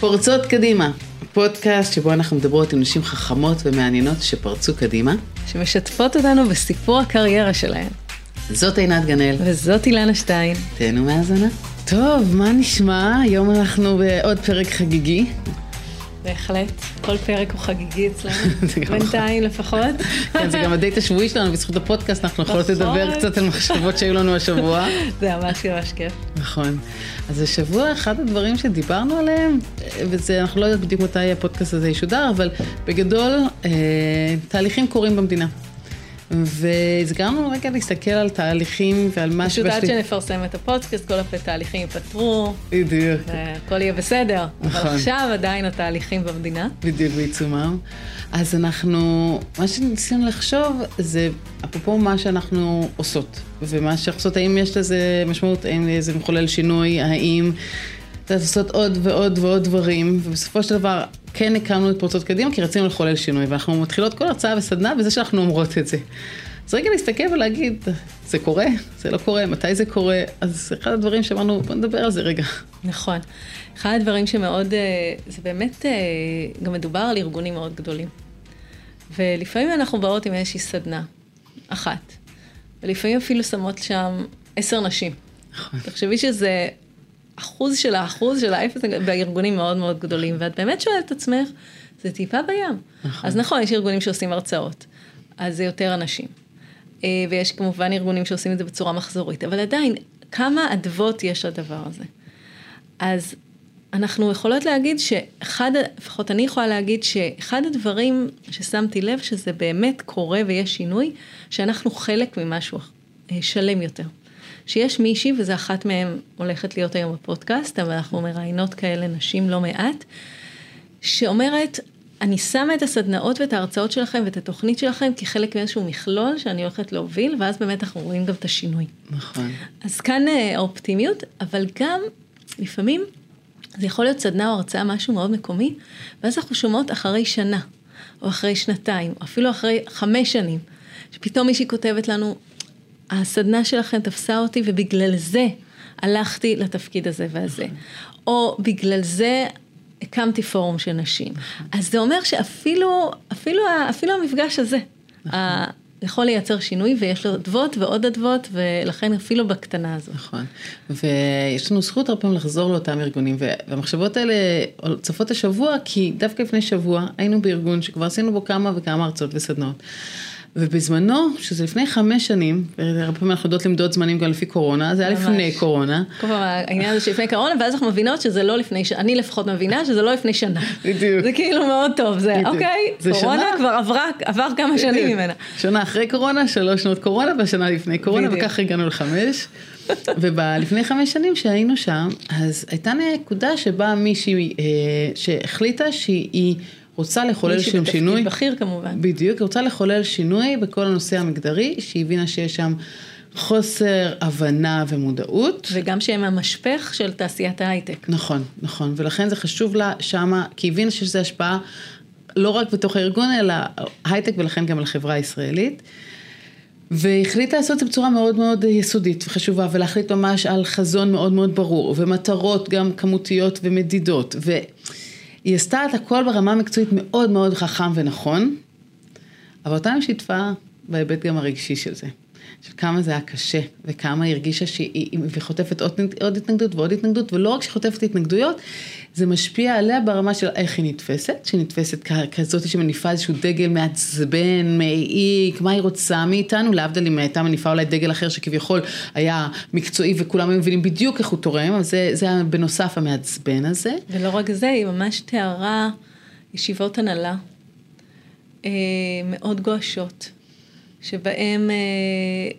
פורצות קדימה, פודקאסט שבו אנחנו מדברות עם נשים חכמות ומעניינות שפרצו קדימה. שמשתפות אותנו בסיפור הקריירה שלהן. זאת עינת גנאל. וזאת אילנה שטיין. תהנו מהאזנה. טוב, מה נשמע? היום אנחנו בעוד פרק חגיגי. בהחלט, כל פרק הוא חגיגי אצלנו, בינתיים לפחות. כן, זה גם הדייט השבועי שלנו, בזכות הפודקאסט אנחנו יכולות לדבר נכון. קצת על מחשבות שהיו לנו השבוע. זה ממש ממש כיף. נכון. אז השבוע אחד הדברים שדיברנו עליהם, וזה, אנחנו לא יודעים בדיוק מתי הפודקאסט הזה ישודר, אבל בגדול, אה, תהליכים קורים במדינה. וזה גרם לנו רגע להסתכל על תהליכים ועל מה פשוט עד שנפרסם את הפודקאסט, כל התהליכים ייפתרו, בדיוק. והכל יהיה בסדר. נכון. אבל עכשיו עדיין התהליכים במדינה. בדיוק בעיצומם. אז אנחנו, מה שניסינו לחשוב זה אפרופו מה שאנחנו עושות, ומה שאנחנו עושות, האם יש לזה משמעות, האם זה מחולל שינוי, האם לעשות עוד ועוד ועוד דברים, ובסופו של דבר כן הקמנו את פורצות קדימה כי רצינו לחולל שינוי, ואנחנו מתחילות כל הרצאה וסדנה בזה שאנחנו אומרות את זה. אז רגע להסתכל ולהגיד, זה קורה? זה לא קורה? מתי זה קורה? אז אחד הדברים שאמרנו, בוא נדבר על זה רגע. נכון. אחד הדברים שמאוד, אה, זה באמת, אה, גם מדובר על ארגונים מאוד גדולים. ולפעמים אנחנו באות עם איזושהי סדנה, אחת. ולפעמים אפילו שמות שם עשר נשים. נכון. תחשבי שזה אחוז של האחוז של האפס בארגונים מאוד מאוד גדולים, ואת באמת שואלת את עצמך, זה טיפה בים. נכון. אז נכון, יש ארגונים שעושים הרצאות, אז זה יותר אנשים. אה, ויש כמובן ארגונים שעושים את זה בצורה מחזורית, אבל עדיין, כמה אדוות יש לדבר הזה? אז אנחנו יכולות להגיד שאחד, לפחות אני יכולה להגיד שאחד הדברים ששמתי לב שזה באמת קורה ויש שינוי, שאנחנו חלק ממשהו אה, שלם יותר. שיש מישהי, וזו אחת מהן הולכת להיות היום בפודקאסט, אבל אנחנו מראיינות כאלה נשים לא מעט, שאומרת, אני שמה את הסדנאות ואת ההרצאות שלכם ואת התוכנית שלכם כחלק מאיזשהו מכלול שאני הולכת להוביל, ואז באמת אנחנו רואים גם את השינוי. נכון. אז כאן אה, האופטימיות, אבל גם לפעמים זה יכול להיות סדנה או הרצאה, משהו מאוד מקומי, ואז אנחנו שומעות אחרי שנה, או אחרי שנתיים, או אפילו אחרי חמש שנים, שפתאום מישהי כותבת לנו, הסדנה שלכם תפסה אותי ובגלל זה הלכתי לתפקיד הזה והזה. או בגלל זה הקמתי פורום של נשים. אז זה אומר שאפילו אפילו, אפילו המפגש הזה יכול לייצר שינוי ויש לו אדוות ועוד אדוות ולכן אפילו בקטנה הזו. נכון, ויש לנו זכות הרבה פעמים לחזור לאותם ארגונים, והמחשבות האלה צפות השבוע, כי דווקא לפני שבוע היינו בארגון שכבר עשינו בו כמה וכמה הרצאות וסדנאות. ובזמנו, שזה לפני חמש שנים, הרבה פעמים אנחנו יודעות למדוד זמנים גם לפי קורונה, זה היה ממש. לפני קורונה. כל פעם העניין הזה שלפני קורונה, ואז אנחנו מבינות שזה לא לפני. אני לפחות מבינה שזה לא לפני שנה. בדיוק. זה כאילו מאוד טוב, זה בדיוק. אוקיי, זה קורונה שנה. כבר עברה, עבר כמה שנים בדיוק. ממנה. שנה אחרי קורונה, שלוש שנות קורונה, והשנה לפני קורונה, בדיוק. וככה הגענו לחמש. ולפני חמש שנים שהיינו שם, אז הייתה נקודה שבה מישהי אה, שהחליטה שהיא רוצה לחולל שם בתפקיד שינוי. בכיר כמובן. בדיוק, רוצה לחולל שינוי בכל הנושא המגדרי, שהיא הבינה שיש שם חוסר הבנה ומודעות. וגם שהם המשפך של תעשיית ההייטק. נכון, נכון, ולכן זה חשוב לה שמה, כי היא הבינה שיש לזה השפעה לא רק בתוך הארגון, אלא הייטק ולכן גם על החברה הישראלית. והחליטה לעשות את זה בצורה מאוד מאוד יסודית וחשובה, ולהחליט ממש על חזון מאוד מאוד ברור, ומטרות גם כמותיות ומדידות, והיא עשתה את הכל ברמה המקצועית מאוד מאוד חכם ונכון, אבל אותה היא שיתפה בהיבט גם הרגשי של זה. של כמה זה היה קשה, וכמה היא הרגישה שהיא חוטפת עוד, עוד התנגדות ועוד התנגדות, ולא רק שהיא חוטפת התנגדויות, זה משפיע עליה ברמה של איך היא נתפסת, שהיא נתפסת כזאת שמניפה איזשהו דגל מעצבן, מעיק, מה היא רוצה מאיתנו, להבדיל אם הייתה מניפה אולי דגל אחר שכביכול היה מקצועי וכולם מבינים בדיוק איך הוא תורם, אבל זה, זה בנוסף המעצבן הזה. ולא רק זה, היא ממש תיארה ישיבות הנהלה אה, מאוד גועשות, שבהם אה,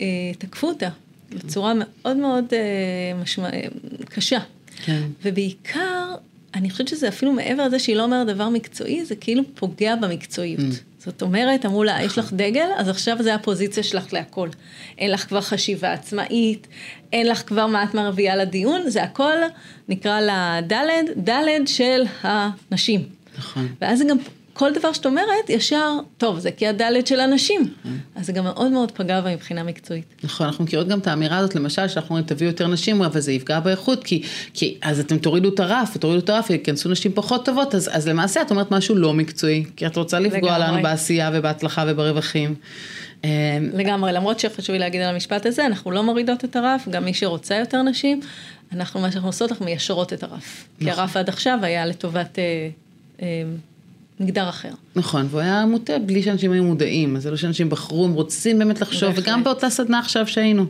אה, תקפו אותה בצורה מאוד מאוד אה, משמע, אה, קשה. כן. ובעיקר, אני חושבת שזה אפילו מעבר לזה שהיא לא אומרת דבר מקצועי, זה כאילו פוגע במקצועיות. Mm. זאת אומרת, אמרו לה, יש לך דגל, אז עכשיו זה הפוזיציה שלך להכל. אין לך כבר חשיבה עצמאית, אין לך כבר מה את מרביעה לדיון, זה הכל נקרא לה דלת, דלת של הנשים. נכון. ואז זה גם כל דבר שאת אומרת, ישר, טוב, זה כי הדלת של אנשים. Mm. אז זה גם מאוד מאוד פגע בה מבחינה מקצועית. נכון, אנחנו מכירות גם את האמירה הזאת, למשל, שאנחנו אומרים, תביאו יותר נשים, אבל זה יפגע באיכות, כי, כי אז אתם תורידו את הרף, תורידו את הרף, ייכנסו נשים פחות טובות, אז, אז למעשה את אומרת משהו לא מקצועי, כי את רוצה לפגוע לגמרי. לנו בעשייה ובהצלחה וברווחים. אה, לגמרי, למרות שחשוב לי להגיד על המשפט הזה, אנחנו לא מורידות את הרף, גם מי שרוצה יותר נשים, אנחנו, מה שאנחנו עושות, אנחנו מיישרות את הרף. כי נכון. הרף עד עכשיו היה לטובת אה, אה, מגדר אחר. נכון, והוא היה מוטה בלי שאנשים היו מודעים, אז זה לא שאנשים בחרו, הם רוצים באמת לחשוב, בהחלט. וגם באותה סדנה עכשיו שהיינו.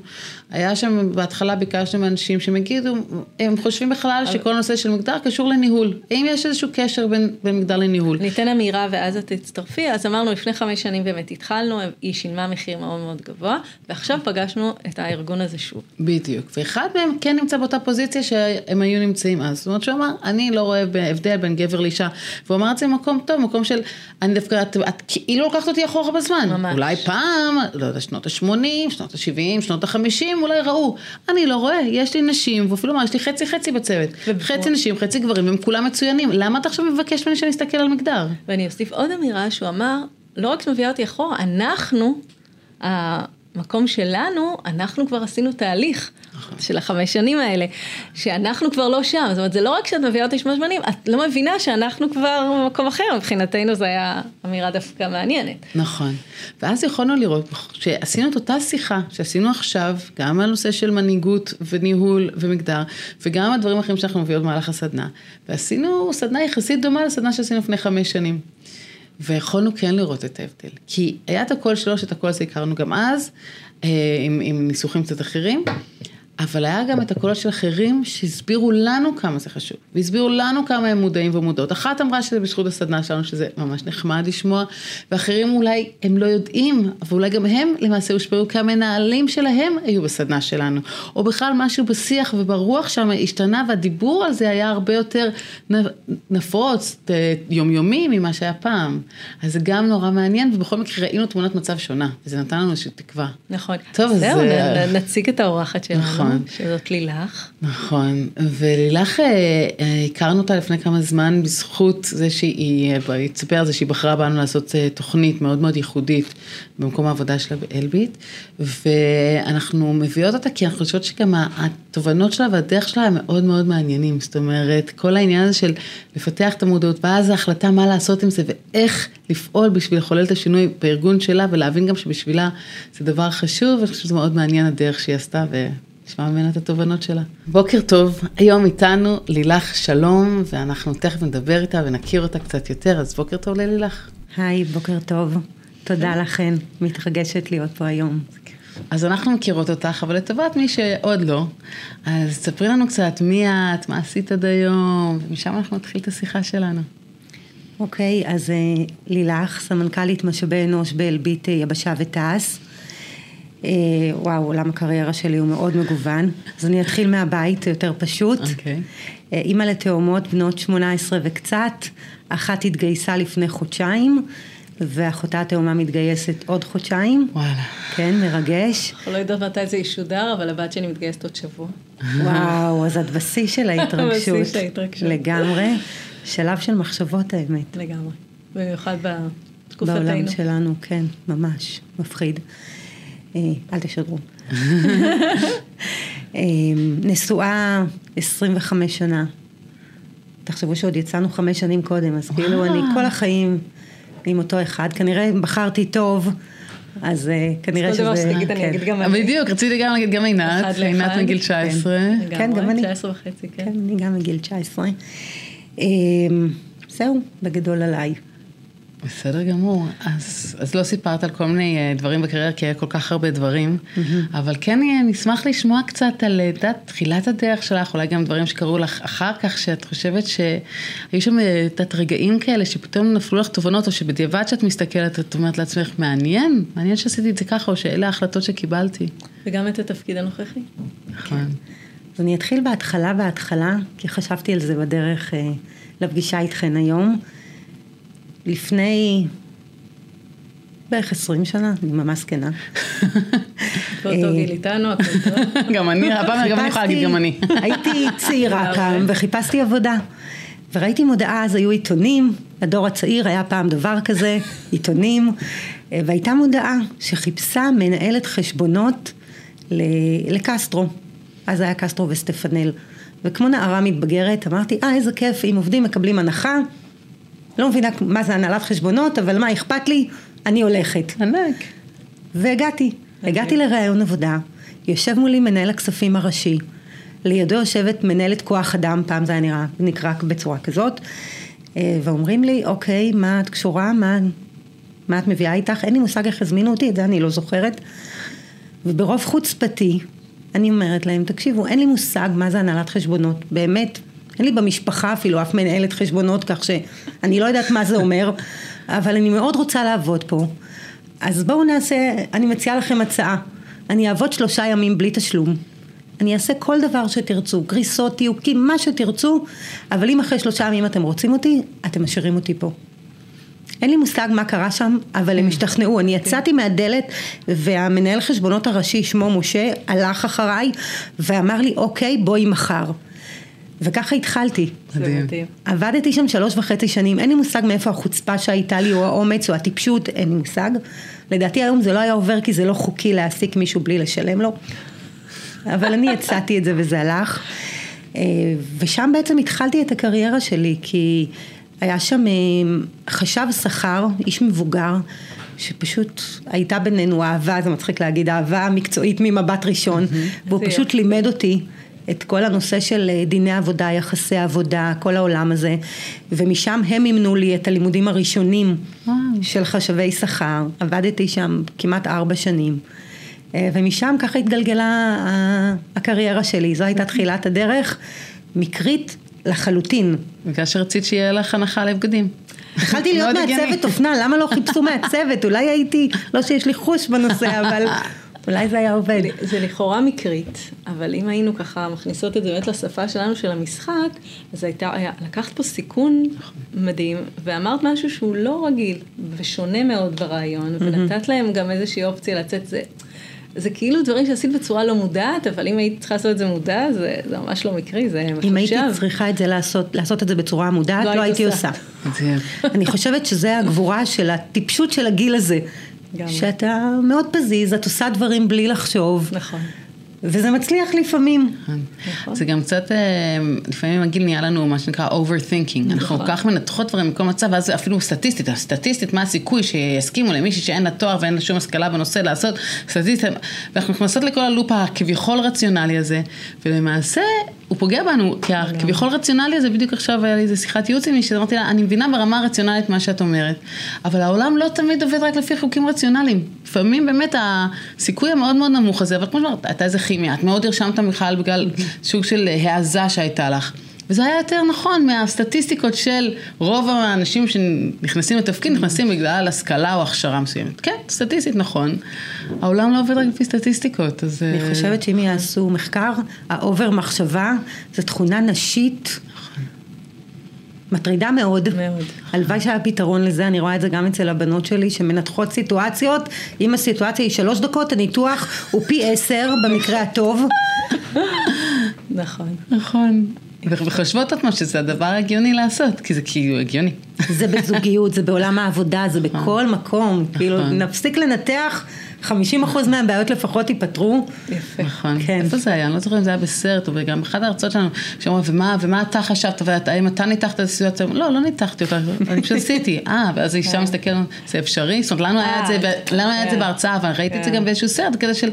היה שם, בהתחלה ביקשנו מאנשים שהם יגידו, הם חושבים בכלל שכל נושא של מגדר קשור לניהול. האם יש איזשהו קשר בין, בין מגדר לניהול? ניתן אמירה ואז את תצטרפי, אז אמרנו לפני חמש שנים באמת התחלנו, היא שילמה מחיר מאוד מאוד גבוה, ועכשיו פגשנו את הארגון הזה שוב. בדיוק, ואחד מהם כן נמצא באותה פוזיציה שהם היו נמצאים אז. זאת אומרת שהוא אמר, אני לא רואה הבדל בין גבר לאישה. והוא אמר את זה במקום טוב, מקום של, אני דווקא, את, את כאילו לוקחת אותי אחורה בזמן. ממש. אולי פעם, לא יודע, שנות ה-80, שנות ה-70, שנות ה-50, אולי ראו. אני לא רואה, יש לי נשים, ואפילו אמר, יש לי חצי חצי בצוות. חצי נשים, חצי גברים, והם כולם מצוינים. למה אתה עכשיו מבקש ממני שאני אסתכל על מגדר? ואני אוסיף עוד אמירה שהוא אמר, לא רק שמביאה אותי אחורה, אנחנו, המקום שלנו, אנחנו כבר עשינו תהליך של החמש שנים האלה, שאנחנו כבר לא שם, זאת אומרת, זה לא רק שאת מביאה אותי שמונה שמונים, את לא מבינה שאנחנו כבר במקום אחר, מבחינתנו זו הייתה אמירה דווקא מעניינת. נכון. ואז יכולנו לראות שעשינו את אותה שיחה שעשינו עכשיו, גם על נושא של מנהיגות וניהול ומגדר, וגם הדברים האחרים שאנחנו מביאות במהלך הסדנה. ועשינו סדנה יחסית דומה לסדנה שעשינו לפני חמש שנים. ויכולנו כן לראות את ההבדל. כי היה את הקול שלו, שאת הקול הזה הכרנו גם אז, אה, עם, עם ניסוחים קצת אחרים, אבל היה גם את הקולות של אחרים שהסבירו לנו כמה זה חשוב, והסבירו לנו כמה הם מודעים ומודעות. אחת אמרה שזה בזכות הסדנה שלנו, שזה ממש נחמד לשמוע, ואחרים אולי הם לא יודעים, אבל אולי גם הם למעשה הושפעו כי המנהלים שלהם היו בסדנה שלנו, או בכלל משהו בשיח וברוח שם השתנה, והדיבור על זה היה הרבה יותר נפוץ, אה, יומיומי ממה שהיה פעם. אז זה גם נורא מעניין, ובכל מקרה ראינו תמונת מצב שונה, וזה נתן לנו איזושהי תקווה. נכון. טוב, זהו, נ- נציג את האורחת שלנו, נכון. שזאת לילך. נכון, ולילך, אה, אה, הכרנו אותה לפני כמה זמן בזכות זה שהיא, אה, היא תספר על זה שהיא בחרה בנו לעשות תוכנית מאוד מאוד ייחודית במקום העבודה שלה באלביט, ואנחנו מביאות אותה כי אנחנו חושבות שגם התובנות שלה והדרך שלה הם מאוד מאוד מעניינים, זאת אומרת, כל העניין הזה של לפתח את המודעות, ואז ההחלטה מה לעשות עם זה ואיך לפעול בשביל לחולל את השינוי בארגון שלה ולהבין גם שבשבילה זה דבר חשוב, ואני חושבת שזה מאוד מעניין הדרך שהיא עשתה. ו... נשמע ממנה את התובנות שלה. בוקר טוב, היום איתנו לילך שלום, ואנחנו תכף נדבר איתה ונכיר אותה קצת יותר, אז בוקר טוב ללילך. היי, בוקר טוב. תודה לכן, מתרגשת להיות פה היום. אז אנחנו מכירות אותך, אבל לטובת מי שעוד לא, אז ספרי לנו קצת מי את, מה עשית עד היום, ומשם אנחנו נתחיל את השיחה שלנו. אוקיי, אז אה, לילך, סמנכ"לית משאבי אנוש באלביט אה, יבשה ותעש. אה, וואו, עולם הקריירה שלי הוא מאוד מגוון. אז אני אתחיל מהבית, יותר פשוט. אוקיי. אה, אימא לתאומות בנות 18 וקצת, אחת התגייסה לפני חודשיים, ואחותה התאומה מתגייסת עוד חודשיים. וואלה. כן, מרגש. אנחנו לא יודעות מתי זה ישודר, אבל הבת שלי מתגייסת עוד שבוע. וואו, אז את בשיא של ההתרגשות. בשיא של ההתרגשות. לגמרי. שלב של מחשבות האמת. לגמרי. במיוחד בתקופתנו. בעולם שלנו, כן, ממש, מפחיד. אה, אל תשדרו. אה, נשואה 25 שנה. תחשבו שעוד יצאנו חמש שנים קודם, אז כאילו אני כל החיים עם אותו אחד. כנראה בחרתי טוב, אז אה, כנראה כל שזה... דבר שתגיד אני כן. אגיד גם אני. בדיוק, רציתי גם להגיד גם עינת, עינת. מגיל 19. כן, גם אני. 19 וחצי, כן. כן, אני גם מגיל 19. אה, זהו, בגדול עליי. בסדר גמור. אז, אז לא סיפרת על כל מיני אה, דברים בקריירה, כי היה כל כך הרבה דברים, אבל כן אה, נשמח לשמוע קצת על אה, יודעת, תחילת הדרך שלך, אולי גם דברים שקרו לך אחר כך, שאת חושבת שהיו שם את יודעת, רגעים כאלה שפתאום נפלו לך תובנות, או שבדיעבד שאת מסתכלת, את אומרת לעצמך, מעניין, מעניין שעשיתי את זה ככה, או שאלה ההחלטות שקיבלתי. וגם את התפקיד הנוכחי. נכון. אז אני אתחיל בהתחלה בהתחלה, כי חשבתי על זה בדרך אה, לפגישה איתכן היום. לפני בערך 20 שנה, אני ממש זקנה. באותו גיל איתנו, הכל טוב. גם אני, הפעם גם אני יכולה להגיד גם אני. הייתי צעירה. כאן וחיפשתי עבודה. וראיתי מודעה, אז היו עיתונים, הדור הצעיר היה פעם דבר כזה, עיתונים, והייתה מודעה שחיפשה מנהלת חשבונות לקסטרו. אז היה קסטרו וסטפנל. וכמו נערה מתבגרת, אמרתי, אה, איזה כיף, אם עובדים מקבלים הנחה. לא מבינה מה זה הנהלת חשבונות, אבל מה אכפת לי? אני הולכת. ענק. והגעתי. הגעתי לראיון עבודה, יושב מולי מנהל הכספים הראשי, לידו יושבת מנהלת כוח אדם, פעם זה היה נראה, נקרא בצורה כזאת, אה, ואומרים לי, אוקיי, מה את קשורה, מה, מה את מביאה איתך? אין לי מושג איך הזמינו אותי, את זה אני לא זוכרת. וברוב חוצפתי, אני אומרת להם, תקשיבו, אין לי מושג מה זה הנהלת חשבונות, באמת, אין לי במשפחה אפילו אף מנהלת חשבונות, כך שאני לא יודעת מה זה אומר, אבל אני מאוד רוצה לעבוד פה. אז בואו נעשה, אני מציעה לכם הצעה. אני אעבוד שלושה ימים בלי תשלום. אני אעשה כל דבר שתרצו, גריסות, תיוקים, מה שתרצו, אבל אם אחרי שלושה ימים אתם רוצים אותי, אתם משאירים אותי פה. אין לי מושג מה קרה שם, אבל הם כן. השתכנעו. אני כן. יצאתי מהדלת, והמנהל חשבונות הראשי, שמו משה, הלך אחריי, ואמר לי, אוקיי, בואי מחר. וככה התחלתי. מדהים. עבדתי שם שלוש וחצי שנים, אין לי מושג מאיפה החוצפה שהייתה לי, או האומץ, או הטיפשות, אין לי מושג. לדעתי היום זה לא היה עובר כי זה לא חוקי להעסיק מישהו בלי לשלם לו. אבל אני הצעתי את זה וזה הלך. אה, ושם בעצם התחלתי את הקריירה שלי, כי היה שם אה, חשב שכר, איש מבוגר, שפשוט הייתה בינינו אהבה, זה מצחיק להגיד, אהבה מקצועית ממבט ראשון, והוא פשוט לימד אותי. את כל הנושא של אה, דיני עבודה, יחסי עבודה, כל העולם הזה, ומשם הם מימנו לי את הלימודים הראשונים וואו. של חשבי שכר, עבדתי שם כמעט ארבע שנים. אה, ומשם ככה התגלגלה הקריירה שלי, זו הייתה תחילת הדרך, מקרית לחלוטין. בגלל שרצית שיהיה לך הנחה לבגדים. התחלתי להיות מעצבת אופנה, למה לא חיפשו מעצבת? אולי הייתי, לא שיש לי חוש בנושא, אבל אולי זה היה עובד. זה לכאורה מקרית, אבל אם היינו ככה מכניסות את זה באמת לשפה שלנו של המשחק, אז הייתה, היה, לקחת פה סיכון מדהים, ואמרת משהו שהוא לא רגיל, ושונה מאוד ברעיון, ונתת להם גם איזושהי אופציה לצאת, זה... זה כאילו דברים שעשית בצורה לא מודעת, אבל אם היית צריכה לעשות את זה מודע, זה, זה ממש לא מקרי, זה מחושב. אם הייתי צריכה את זה לעשות, לעשות את זה בצורה מודעת, לא, לא הייתי עושה. עושה. אני חושבת שזה הגבורה של הטיפשות של הגיל הזה. גם. שאתה מאוד פזיז, את עושה דברים בלי לחשוב. נכון. וזה מצליח לפעמים. נכון. זה גם קצת, אה, לפעמים הגיל נהיה לנו מה שנקרא overthinking. אנחנו כל כך מנתחות דברים מכל מצב, ואז אפילו סטטיסטית, הסטטיסטית, מה הסיכוי שיסכימו למישהי שאין לה תואר ואין לה שום השכלה בנושא לעשות סטטיסטית, ואנחנו נכנסות לכל הלופ הכביכול רציונלי הזה, ולמעשה הוא פוגע בנו, כי הכביכול רציונלי הזה, בדיוק עכשיו היה לי איזה שיחת ייעוץ עם מישהי, אמרתי לה, אני מבינה ברמה הרציונלית מה שאת אומרת, אבל העולם לא תמיד עובד רק לפי חוקים רציונליים. לפעמים באמת הסיכוי המאוד מאוד נמוך הזה, אבל כמו שאמרת, הייתה איזה כימיה, את מאוד הרשמת בכלל בגלל סוג של העזה שהייתה לך. וזה היה יותר נכון מהסטטיסטיקות של רוב האנשים שנכנסים לתפקיד, נכנסים בגלל השכלה או הכשרה מסוימת. כן, סטטיסטית נכון. העולם לא עובד רק לפי סטטיסטיקות, אז... אני אה, חושבת שאם יעשו מחקר, ה over מחשבה זו תכונה נשית. מטרידה מאוד. מאוד. הלוואי שהיה פתרון לזה, אני רואה את זה גם אצל הבנות שלי שמנתחות סיטואציות, אם הסיטואציה היא שלוש דקות, הניתוח הוא פי עשר במקרה הטוב. נכון. נכון. וחושבות עצמן שזה הדבר הגיוני לעשות, כי זה כאילו הגיוני. זה בזוגיות, זה בעולם העבודה, זה נכון. בכל מקום, כאילו נכון. נפסיק לנתח. 50 אחוז מהבעיות לפחות ייפתרו. יפה. נכון. כן. איפה זה היה? אני לא זוכרת אם זה היה בסרט, או גם אחת ההרצאות שלנו, שאומרים, ומה, ומה אתה חשבת, והאם אתה ניתחת את הסיטואציה? לא, לא ניתחתי אותה, אני פשוט עשיתי. אה, ואז האישה כן. מסתכלת, זה אפשרי? זאת אומרת, לנו היה את זה, אה, כן. בהרצאה, אבל ראיתי את זה. גם באיזשהו סרט, כזה של,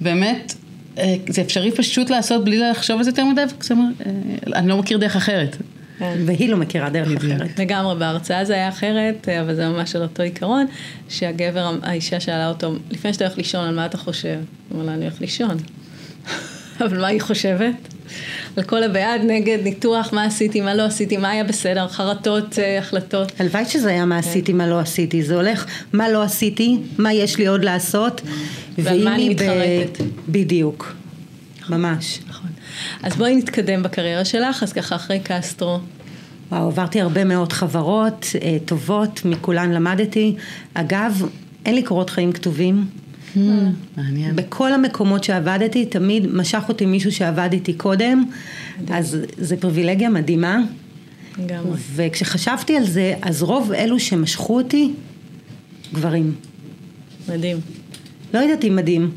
באמת, זה אפשרי פשוט לעשות בלי לחשוב על זה יותר מדי, אני לא מכיר דרך אחרת. כן. והיא לא מכירה דרך אחרת. לגמרי, בהרצאה זה היה אחרת, אה, אבל זה ממש על אותו עיקרון, שהגבר, האישה שאלה אותו, לפני שאתה הולך לישון, על מה אתה חושב? הוא אמר לה, אני הולך לישון. אבל מה היא חושבת? על כל הבעד, נגד, ניתוח, מה עשיתי, מה לא עשיתי, מה היה בסדר, חרטות, אה, החלטות. הלוואי שזה היה מה כן. עשיתי, מה לא עשיתי. זה הולך, מה לא עשיתי, מה יש לי עוד לעשות. ועל מה אני מתחרטת. בדיוק, ממש. נכון. אז בואי נתקדם בקריירה שלך, אז ככה אחרי קסטרו. וואו, עברתי הרבה מאוד חברות אה, טובות, מכולן למדתי. אגב, אין לי קורות חיים כתובים. Hmm, מעניין. בכל המקומות שעבדתי, תמיד משך אותי מישהו שעבד איתי קודם, אז זה פריבילגיה מדהימה. לגמרי. וכשחשבתי על זה, אז רוב אלו שמשכו אותי, גברים. מדהים. לא יודעת אם מדהים,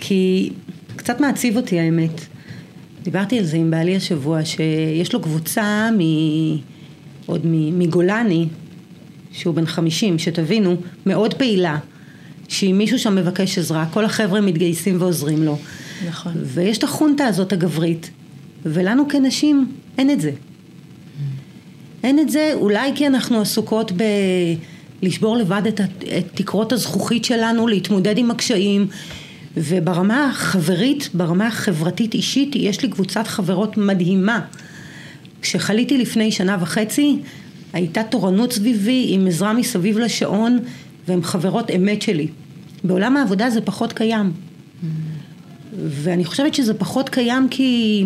כי קצת מעציב אותי האמת. דיברתי על זה עם בעלי השבוע, שיש לו קבוצה מ... עוד מגולני, שהוא בן 50, שתבינו, מאוד פעילה, שאם מישהו שם מבקש עזרה, כל החבר'ה מתגייסים ועוזרים לו. נכון. ויש את החונטה הזאת הגברית, ולנו כנשים אין את זה. אין את זה, אולי כי אנחנו עסוקות ב... לשבור לבד את, את תקרות הזכוכית שלנו, להתמודד עם הקשיים. וברמה החברית, ברמה החברתית אישית, יש לי קבוצת חברות מדהימה. כשחליתי לפני שנה וחצי, הייתה תורנות סביבי עם עזרה מסביב לשעון, והן חברות אמת שלי. בעולם העבודה זה פחות קיים. ואני חושבת שזה פחות קיים כי...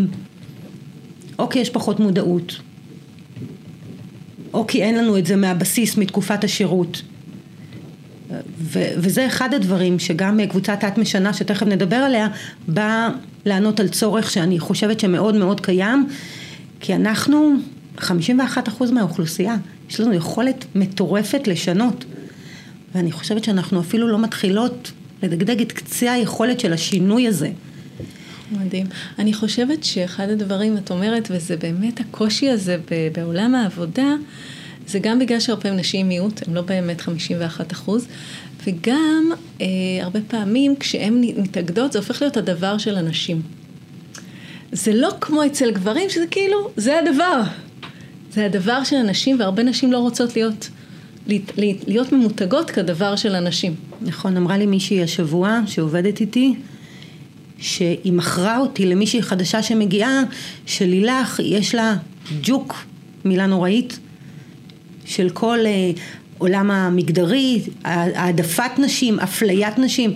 אוקיי, יש פחות מודעות. או כי אין לנו את זה מהבסיס, מתקופת השירות. ו- וזה אחד הדברים שגם קבוצת תת משנה שתכף נדבר עליה באה לענות על צורך שאני חושבת שמאוד מאוד קיים כי אנחנו 51% מהאוכלוסייה יש לנו יכולת מטורפת לשנות ואני חושבת שאנחנו אפילו לא מתחילות לדגדג את קצה היכולת של השינוי הזה. מדהים. אני חושבת שאחד הדברים, את אומרת, וזה באמת הקושי הזה בעולם העבודה, זה גם בגלל שהרבה פעמים נשים מיעוט, הן לא באמת 51 אחוז, וגם אה, הרבה פעמים כשהן מתאגדות זה הופך להיות הדבר של הנשים. זה לא כמו אצל גברים שזה כאילו, זה הדבר. זה הדבר של הנשים והרבה נשים לא רוצות להיות, להיות, ממותגות כדבר של הנשים. נכון, אמרה לי מישהי השבוע שעובדת איתי, שהיא מכרה אותי למישהי חדשה שמגיעה, שלילך יש לה ג'וק, מילה נוראית, של כל אה, עולם המגדרי, העדפת נשים, אפליית נשים.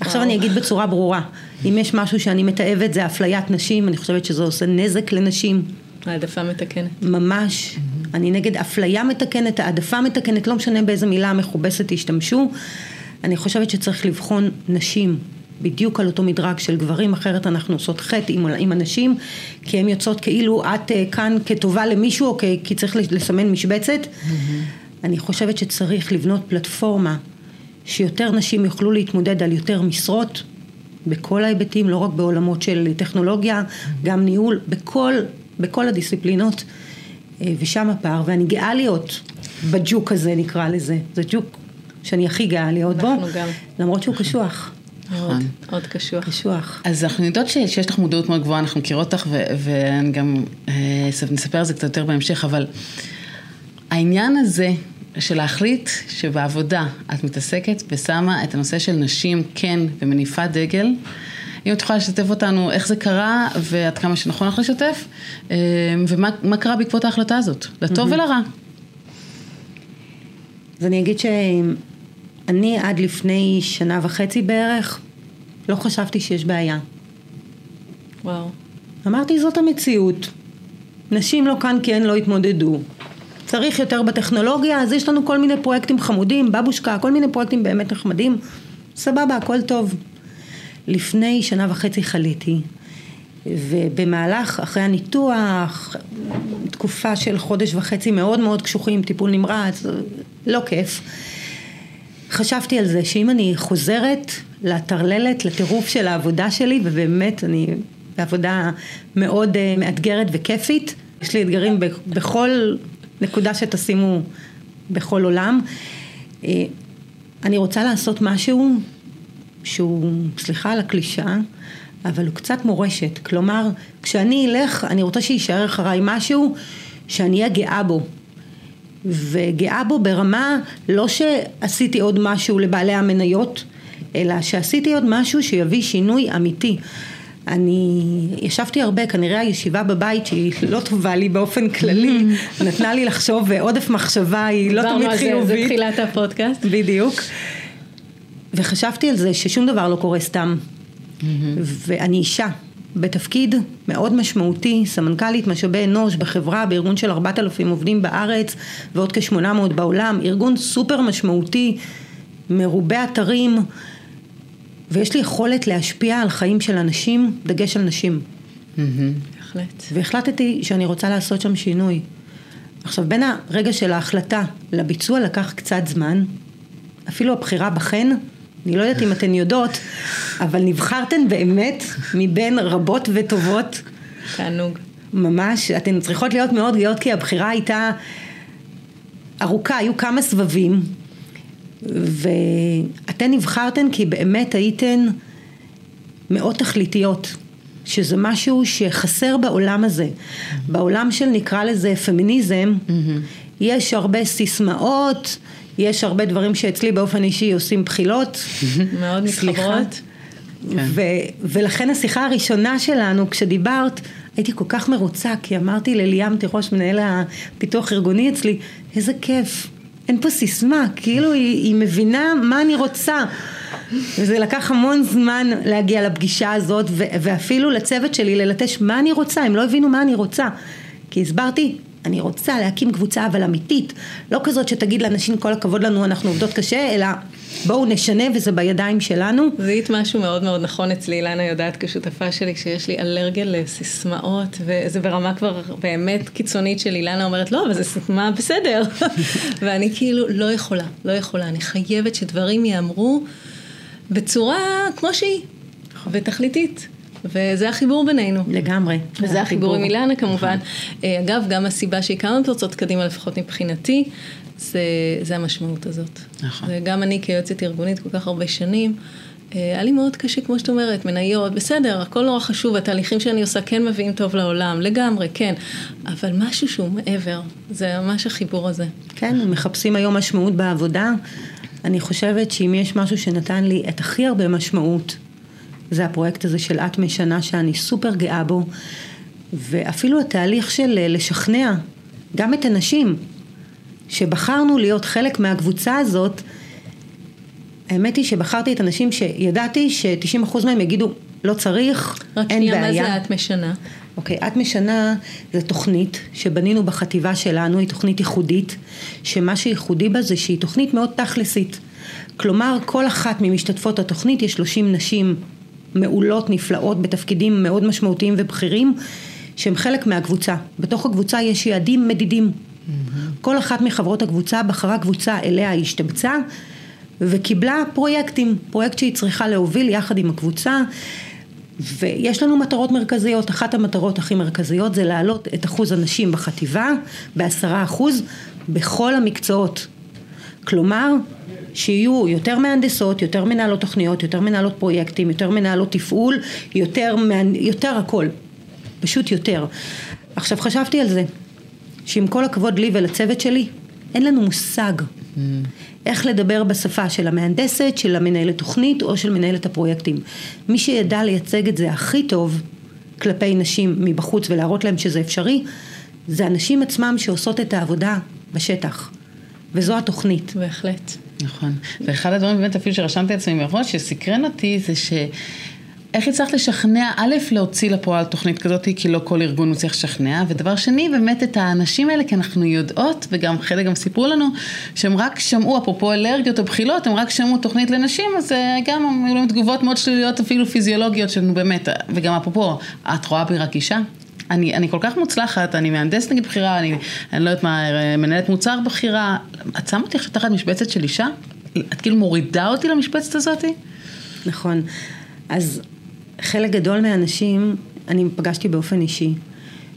עכשיו אני אגיד בצורה ברורה, אם יש משהו שאני מתעבת זה אפליית נשים, אני חושבת שזה עושה נזק לנשים. העדפה מתקנת. ממש. Mm-hmm. אני נגד אפליה מתקנת, העדפה מתקנת, לא משנה באיזה מילה מכובסת תשתמשו. אני חושבת שצריך לבחון נשים בדיוק על אותו מדרג של גברים, אחרת אנחנו עושות חטא עם, עם הנשים, כי הן יוצאות כאילו את uh, כאן כטובה למישהו, או כי, כי צריך לסמן משבצת. Mm-hmm. אני חושבת שצריך לבנות פלטפורמה שיותר נשים יוכלו להתמודד על יותר משרות, בכל ההיבטים, לא רק בעולמות של טכנולוגיה, mm-hmm. גם ניהול, בכל, בכל הדיסציפלינות, אה, ושם הפער, ואני גאה להיות בג'וק הזה נקרא לזה, זה ג'וק שאני הכי גאה להיות בו, גם. למרות שהוא קשוח. נכון. מאוד קשוח. קשוח. אז אנחנו יודעות שיש לך מודעות מאוד גבוהה, אנחנו מכירות אותך, ואני גם אה, נספר על זה קצת יותר בהמשך, אבל העניין הזה של להחליט שבעבודה את מתעסקת ושמה את הנושא של נשים כן ומניפה דגל, אם את יכולה לשתף אותנו איך זה קרה ועד כמה שנכון לך לשתף, אה, ומה קרה בעקבות ההחלטה הזאת, לטוב ולרע. אז אני אגיד שאני עד לפני שנה וחצי בערך לא חשבתי שיש בעיה. וואו. אמרתי זאת המציאות. נשים לא כאן כי הן לא התמודדו. צריך יותר בטכנולוגיה, אז יש לנו כל מיני פרויקטים חמודים, בבושקה, כל מיני פרויקטים באמת נחמדים. סבבה, הכל טוב. לפני שנה וחצי חליתי, ובמהלך, אחרי הניתוח, תקופה של חודש וחצי מאוד מאוד קשוחים, טיפול נמרץ, לא כיף. חשבתי על זה שאם אני חוזרת לטרללת, לטירוף של העבודה שלי, ובאמת אני בעבודה מאוד uh, מאתגרת וכיפית, יש לי אתגרים בכל נקודה שתשימו בכל עולם. Uh, אני רוצה לעשות משהו שהוא, סליחה על הקלישאה, אבל הוא קצת מורשת. כלומר, כשאני אלך, אני רוצה שיישאר אחריי משהו שאני אהיה גאה בו. וגאה בו ברמה, לא שעשיתי עוד משהו לבעלי המניות, אלא שעשיתי עוד משהו שיביא שינוי אמיתי. אני ישבתי הרבה, כנראה הישיבה בבית שהיא לא טובה לי באופן כללי, נתנה לי לחשוב ועודף מחשבה היא לא תמיד חיובית. זה תחילת הפודקאסט. בדיוק. וחשבתי על זה ששום דבר לא קורה סתם. ואני אישה, בתפקיד מאוד משמעותי, סמנכ"לית משאבי אנוש בחברה, בארגון של 4,000 עובדים בארץ ועוד כ-800 בעולם, ארגון סופר משמעותי, מרובה אתרים, ויש לי יכולת להשפיע על חיים של אנשים, דגש על נשים. בהחלט. והחלטתי שאני רוצה לעשות שם שינוי. עכשיו, בין הרגע של ההחלטה לביצוע לקח קצת זמן. אפילו הבחירה בכן, אני לא יודעת אם אתן יודעות, אבל נבחרתן באמת מבין רבות וטובות. תענוג. ממש, אתן צריכות להיות מאוד גאות כי הבחירה הייתה ארוכה, היו כמה סבבים. ואתן נבחרתן כי באמת הייתן מאוד תכליתיות. שזה משהו שחסר בעולם הזה. בעולם של נקרא לזה פמיניזם, יש הרבה סיסמאות, יש הרבה דברים שאצלי באופן אישי עושים בחילות. מאוד מתחברות. כן. ולכן השיחה הראשונה שלנו, כשדיברת, הייתי כל כך מרוצה, כי אמרתי לליאם תירוש, מנהל הפיתוח ארגוני אצלי, איזה כיף. אין פה סיסמה, כאילו היא, היא מבינה מה אני רוצה. וזה לקח המון זמן להגיע לפגישה הזאת, ואפילו לצוות שלי ללטש מה אני רוצה, הם לא הבינו מה אני רוצה. כי הסברתי, אני רוצה להקים קבוצה אבל אמיתית, לא כזאת שתגיד לאנשים כל הכבוד לנו אנחנו עובדות קשה, אלא בואו נשנה וזה בידיים שלנו. זיהית משהו מאוד מאוד נכון אצלי, אילנה יודעת כשותפה שלי שיש לי אלרגיה לסיסמאות, וזה ברמה כבר באמת קיצונית של אילנה אומרת לא, אבל זה סיסמה בסדר, ואני כאילו לא יכולה, לא יכולה, אני חייבת שדברים ייאמרו בצורה כמו שהיא, ותכליתית. וזה החיבור בינינו. לגמרי. וזה החיבור עם אילנה כמובן. אה, אגב, גם הסיבה שהקמנו פרצות קדימה, לפחות מבחינתי, זה, זה המשמעות הזאת. נכון. וגם אני כיועצת ארגונית כל כך הרבה שנים, אה, היה לי מאוד קשה, כמו שאת אומרת, מניות, בסדר, הכל נורא חשוב, התהליכים שאני עושה כן מביאים טוב לעולם, לגמרי, כן, אבל משהו שהוא מעבר, זה ממש החיבור הזה. כן, מחפשים היום משמעות בעבודה. אני חושבת שאם יש משהו שנתן לי את הכי הרבה משמעות, זה הפרויקט הזה של את משנה שאני סופר גאה בו, ואפילו התהליך של אה, לשכנע גם את הנשים שבחרנו להיות חלק מהקבוצה הזאת, האמת היא שבחרתי את הנשים שידעתי ש-90% מהם יגידו לא צריך, אין בעיה. רק שנייה, מה זה את משנה? אוקיי, את משנה זה תוכנית שבנינו בחטיבה שלנו, היא תוכנית ייחודית, שמה שייחודי בה זה שהיא תוכנית מאוד תכלסית. כלומר, כל אחת ממשתתפות התוכנית יש 30 נשים מעולות, נפלאות, בתפקידים מאוד משמעותיים ובכירים, שהם חלק מהקבוצה. בתוך הקבוצה יש יעדים מדידים. Mm-hmm. כל אחת מחברות הקבוצה בחרה קבוצה אליה היא השתבצה וקיבלה פרויקטים, פרויקט שהיא צריכה להוביל יחד עם הקבוצה. ויש לנו מטרות מרכזיות, אחת המטרות הכי מרכזיות זה להעלות את אחוז הנשים בחטיבה בעשרה אחוז בכל המקצועות. כלומר, שיהיו יותר מהנדסות, יותר מנהלות תוכניות, יותר מנהלות פרויקטים, יותר מנהלות תפעול, יותר, יותר הכל, פשוט יותר. עכשיו חשבתי על זה, שעם כל הכבוד לי ולצוות שלי, אין לנו מושג mm. איך לדבר בשפה של המהנדסת, של המנהלת תוכנית או של מנהלת הפרויקטים. מי שידע לייצג את זה הכי טוב כלפי נשים מבחוץ ולהראות להם שזה אפשרי, זה הנשים עצמם שעושות את העבודה בשטח. וזו התוכנית. בהחלט. נכון. ואחד הדברים באמת אפילו שרשמתי לעצמי מראש, שסקרן אותי, זה ש... איך הצלחת לשכנע, א', להוציא לפועל תוכנית כזאת, כי לא כל ארגון מצליח לשכנע, ודבר שני, באמת את האנשים האלה, כי אנחנו יודעות, וגם חלק גם סיפרו לנו, שהם רק שמעו, אפרופו אלרגיות או בחילות, הם רק שמעו תוכנית לנשים, אז אה, גם היו להם תגובות מאוד שליליות, אפילו פיזיולוגיות, שלנו באמת, וגם אפרופו, את רואה בי רק אישה? אני, אני כל כך מוצלחת, אני מהנדס נגיד בחירה, אני, אני לא יודעת מה, מנהלת מוצר בחירה, את שמה אותי עכשיו תחת משבצת של אישה? את כאילו מורידה אותי למשבצת הזאתי? נכון. אז חלק גדול מהאנשים, אני פגשתי באופן אישי,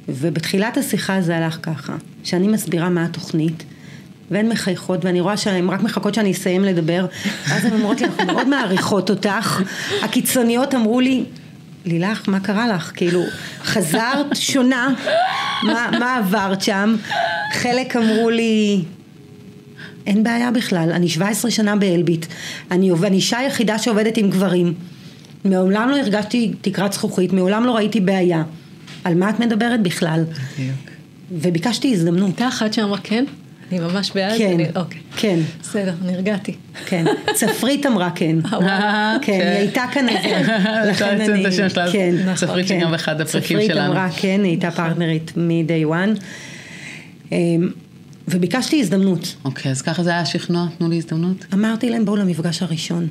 ובתחילת השיחה זה הלך ככה, שאני מסבירה מה התוכנית, והן מחייכות, ואני רואה שהן רק מחכות שאני אסיים לדבר, ואז הן אומרות לי, אנחנו מאוד מעריכות אותך. הקיצוניות אמרו לי, לילך, מה קרה לך? כאילו, חזרת שונה, מה, מה עברת שם? חלק אמרו לי, אין בעיה בכלל, אני 17 שנה באלביט, אני, אני אישה יחידה שעובדת עם גברים. מעולם לא הרגשתי תקרת זכוכית, מעולם לא ראיתי בעיה. על מה את מדברת בכלל? וביקשתי הזדמנות. הייתה אחת שאמרה כן? אני ממש בעד. כן, אני, אוקיי. כן. בסדר, נרגעתי. כן. צפרית אמרה כן. אה, כן, היא הייתה כאן איזה, לכן אני, כן. צפרית שגם באחד הפרקים שלנו. צפרית אמרה כן, היא הייתה נכון. פרטנרית מ-day one. אמ, וביקשתי הזדמנות. אוקיי, אז ככה זה היה השכנוע, תנו לי הזדמנות. אמרתי להם בואו למפגש הראשון.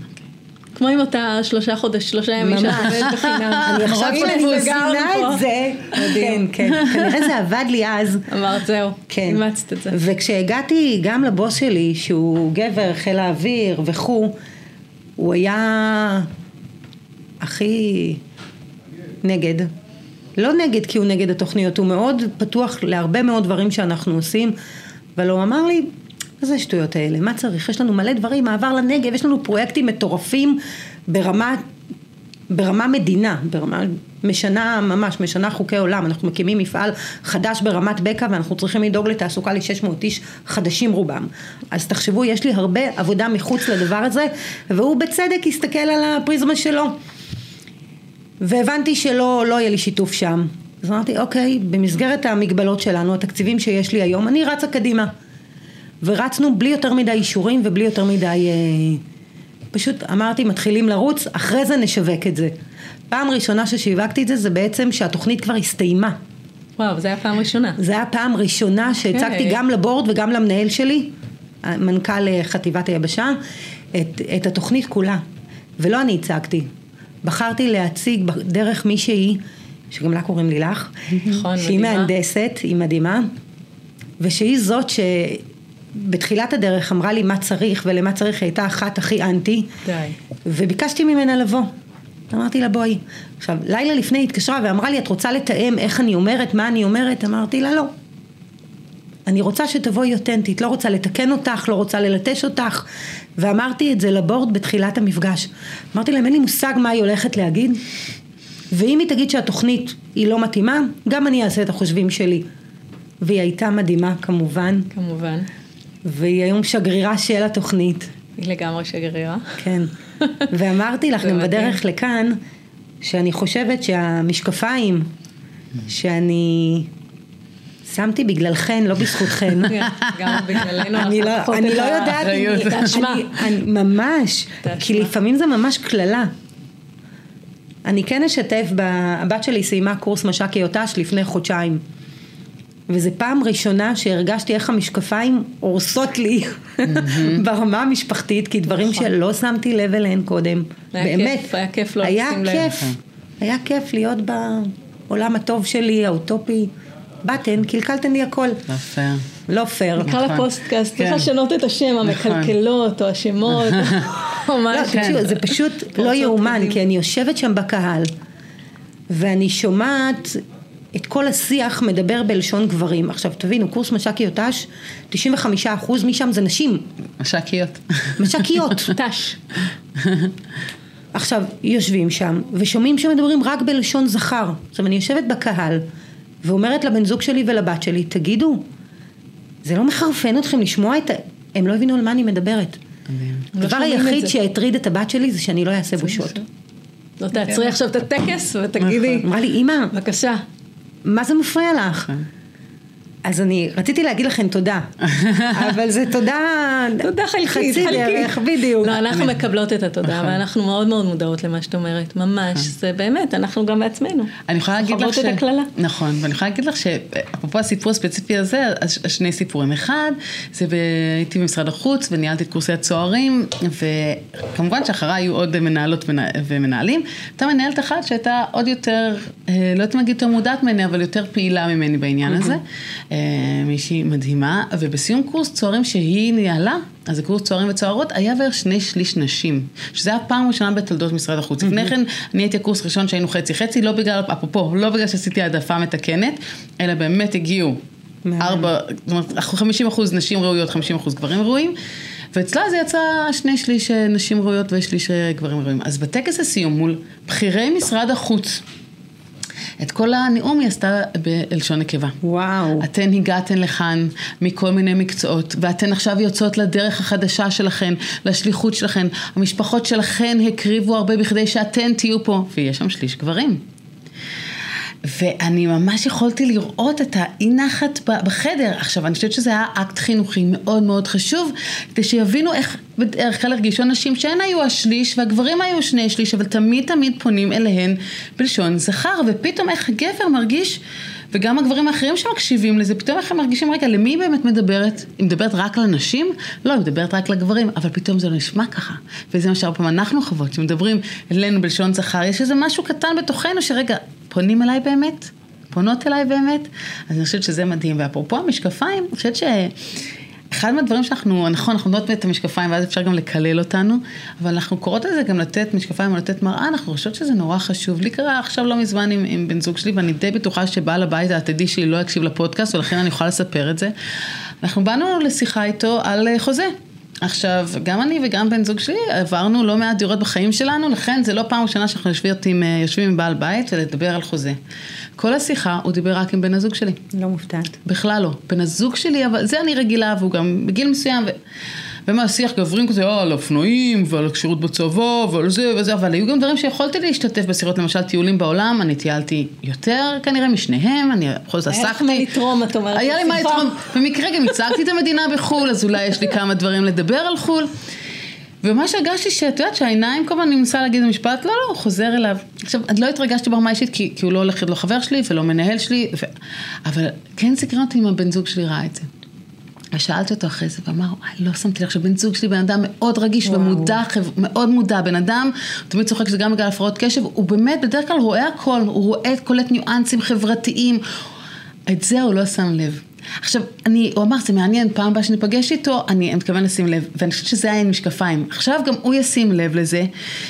כמו עם אותה שלושה חודש, שלושה ימים עובדת בחינם. אני עכשיו מבינה. את זה, כן, כן, כנראה זה עבד לי אז. אמרת, זהו, כן. אימצת את זה. וכשהגעתי גם לבוס שלי, שהוא גבר, חיל האוויר וכו', הוא היה הכי נגד. לא נגד כי הוא נגד התוכניות, הוא מאוד פתוח להרבה מאוד דברים שאנחנו עושים, אבל הוא אמר לי, מה זה השטויות האלה? מה צריך? יש לנו מלא דברים, מעבר לנגב, יש לנו פרויקטים מטורפים ברמה ברמה מדינה, ברמה משנה ממש, משנה חוקי עולם, אנחנו מקימים מפעל חדש ברמת בקע ואנחנו צריכים לדאוג לתעסוקה ל-600 איש חדשים רובם. אז תחשבו, יש לי הרבה עבודה מחוץ לדבר הזה, והוא בצדק הסתכל על הפריזמה שלו. והבנתי שלא לא יהיה לי שיתוף שם. אז אמרתי, אוקיי, במסגרת המגבלות שלנו, התקציבים שיש לי היום, אני רצה קדימה. ורצנו בלי יותר מדי אישורים ובלי יותר מדי... אה, פשוט אמרתי, מתחילים לרוץ, אחרי זה נשווק את זה. פעם ראשונה ששיווקתי את זה, זה בעצם שהתוכנית כבר הסתיימה. וואו, זו הייתה פעם ראשונה. זה היה פעם ראשונה שהצגתי אוקיי. גם לבורד וגם למנהל שלי, מנכ"ל אה, חטיבת היבשה, את, את התוכנית כולה. ולא אני הצגתי. בחרתי להציג דרך מישהי, שגם לה קוראים לילך, נכון, שהיא מדהימה. מהנדסת, היא מדהימה, ושהיא זאת שבתחילת הדרך אמרה לי מה צריך ולמה צריך, היא הייתה אחת הכי אנטי, די. וביקשתי ממנה לבוא. אמרתי לה בואי. עכשיו, לילה לפני היא התקשרה ואמרה לי, את רוצה לתאם איך אני אומרת, מה אני אומרת? אמרתי לה, לא. אני רוצה שתבואי אותנטית, לא רוצה לתקן אותך, לא רוצה ללטש אותך. ואמרתי את זה לבורד בתחילת המפגש. אמרתי להם, אין לי מושג מה היא הולכת להגיד, ואם היא תגיד שהתוכנית היא לא מתאימה, גם אני אעשה את החושבים שלי. והיא הייתה מדהימה כמובן, כמובן. והיא היום שגרירה של התוכנית. היא לגמרי שגרירה. כן. ואמרתי לך גם. בדרך לכאן, שאני חושבת שהמשקפיים שאני שמתי בגללכן, לא בזכותכן. גם בגללנו. אני לא, לא יודעת, אני- ממש. כי לפעמים זה ממש קללה. אני כן אשתף, הבת שלי סיימה קורס מש"קי יוטש לפני חודשיים. וזו פעם ראשונה שהרגשתי איך המשקפיים הורסות לי ברמה המשפחתית, כי דברים נכון. שלא שמתי לב אליהם קודם. היה באמת. כיף, היה כיף לא היה לשים לב. כיף, היה כיף להיות בעולם הטוב שלי, האוטופי. באתן, קלקלתן לי הכל. לא פייר. לא פייר. נקרא נכון. לפודקאסט, צריך כן. לשנות את השם, המקלקלות או השמות, או לא, משהו. תקשיבו, זה פשוט לא יאומן. כי אני יושבת שם בקהל, ואני שומעת את כל השיח מדבר בלשון גברים. עכשיו, תבינו, קורס מש"קי יוטש, 95% משם זה נשים, מש"קיות. מש"קיות. ת"ש. עכשיו, יושבים שם, ושומעים שמדברים רק בלשון זכר. עכשיו, אני יושבת בקהל, ואומרת לבן זוג שלי ולבת שלי, תגידו, זה לא מחרפן אתכם לשמוע את ה... הם לא הבינו על מה אני מדברת. לא הדבר היחיד. שהטריד את הבת שלי זה שאני לא אעשה בושות. לא תעצרי עכשיו את הטקס ותגידי, אמרה לי, אמא, בבקשה. מה זה מפריע לך? אז אני רציתי להגיד לכם תודה, אבל זה תודה... תודה חלקית, חצי. דרך, בדיוק. לא, אנחנו מקבלות את התודה, נכון. ואנחנו מאוד מאוד מודעות למה שאת אומרת, ממש, זה באמת, אנחנו גם בעצמנו. אני יכולה להגיד לך חוות ש... את הקללה. נכון, ואני יכולה להגיד לך שאפרופו הסיפור הספציפי הזה, אז שני סיפורים. אחד, זה. הייתי במשרד החוץ וניהלתי את קורסי הצוערים, וכמובן שאחריי היו עוד מנהלות ומנהלים. הייתה מנהלת אחת שהייתה עוד יותר, אה, לא יודעת אם להגיד יותר מודעת ממני, אבל יותר פעילה ממני בעניין הזה. אה, מישהי מדהימה, ובסיום קורס צוערים שהיא ניהלה, אז זה קורס צוערים וצוערות, היה בערך שני שליש נשים, שזה היה פעם ראשונה בתולדות משרד החוץ. לפני כן, אני הייתי הקורס ראשון שהיינו חצי חצי, לא בגלל, אפרופו, לא בגלל שעשיתי העדפה מתקנת, אלא באמת הגיעו. ארבע, זאת אומרת, 50 אחוז נשים ראויות, 50 אחוז גברים ראויים, ואצלה זה יצא שני שליש אה, נשים ראויות ושליש אה, גברים ראויים. אז בטקס הסיום מול בכירי משרד החוץ, את כל הנאום היא עשתה בלשון נקבה. וואו. אתן הגעתן לכאן מכל מיני מקצועות, ואתן עכשיו יוצאות לדרך החדשה שלכן, לשליחות שלכן. המשפחות שלכן הקריבו הרבה בכדי שאתן תהיו פה, ויש שם שליש גברים. ואני ממש יכולתי לראות את האי נחת ב- בחדר. עכשיו, אני חושבת שזה היה אקט חינוכי מאוד מאוד חשוב, כדי שיבינו איך בדרך כלל הרגישו אנשים שהן היו השליש והגברים היו שני שליש, אבל תמיד תמיד פונים אליהן בלשון זכר, ופתאום איך הגבר מרגיש וגם הגברים האחרים שמקשיבים לזה, פתאום איך הם מרגישים, רגע, למי היא באמת מדברת? היא מדברת רק לנשים? לא, היא מדברת רק לגברים, אבל פתאום זה לא נשמע ככה. וזה מה שהרבה פעמים אנחנו חוות, שמדברים אלינו בלשון זכר, יש איזה משהו קטן בתוכנו שרגע, פונים אליי באמת? פונות אליי באמת? אז אני חושבת שזה מדהים. ואפרופו המשקפיים, אני חושבת ש... אחד מהדברים שאנחנו, נכון, אנחנו נותנות את המשקפיים ואז אפשר גם לקלל אותנו, אבל אנחנו קוראות לזה גם לתת משקפיים או לתת מראה, אנחנו חושבות שזה נורא חשוב. לי קרה עכשיו לא מזמן עם, עם בן זוג שלי, ואני די בטוחה שבעל הבית העתידי שלי לא יקשיב לפודקאסט, ולכן אני יכולה לספר את זה. אנחנו באנו לשיחה איתו על אה, חוזה. עכשיו, גם אני וגם בן זוג שלי עברנו לא מעט דירות בחיים שלנו, לכן זה לא פעם ראשונה שאנחנו יושבים עם, אה, יושבים עם בעל בית ולדבר על חוזה. כל השיחה הוא דיבר רק עם בן הזוג שלי. לא מופתעת. בכלל לא. בן הזוג שלי, אבל זה אני רגילה, והוא גם בגיל מסוים, ו... ומה, שיח גברים כזה, אה, על אופנועים, ועל הכשירות בצבא, ועל זה וזה, אבל היו גם דברים שיכולתי להשתתף בשיחות, למשל טיולים בעולם, אני טיילתי יותר כנראה משניהם, אני בכל זאת עסקתי. היה לך מה לתרום, את אומרת. היה לי מה לתרום, במקרה גם הצגתי את המדינה בחו"ל, אז אולי יש לי כמה דברים לדבר על חו"ל. ומה שהרגשתי שאת יודעת שהעיניים כל הזמן אני מנסה להגיד במשפט, לא, לא, הוא חוזר אליו. עכשיו, אני לא התרגשתי ברמה אישית כי, כי הוא לא הולך לא חבר שלי ולא מנהל שלי, ו... אבל כן סקרן אותי אם הבן זוג שלי ראה את זה. ושאלתי אותו אחרי זה, ואמר, לא שמתי לך שבן זוג שלי בן אדם מאוד רגיש וואו. ומודע, מאוד מודע, בן אדם, הוא תמיד צוחק שזה גם בגלל הפרעות קשב, הוא באמת בדרך כלל רואה הכל, הוא רואה, קולט ניואנסים חברתיים, את זה הוא לא שם לב. עכשיו, אני, הוא אמר, זה מעניין, פעם הבאה שניפגש איתו, אני, אני מתכוון לשים לב, ואני חושבת שזה היה עם משקפיים. עכשיו גם הוא ישים לב לזה,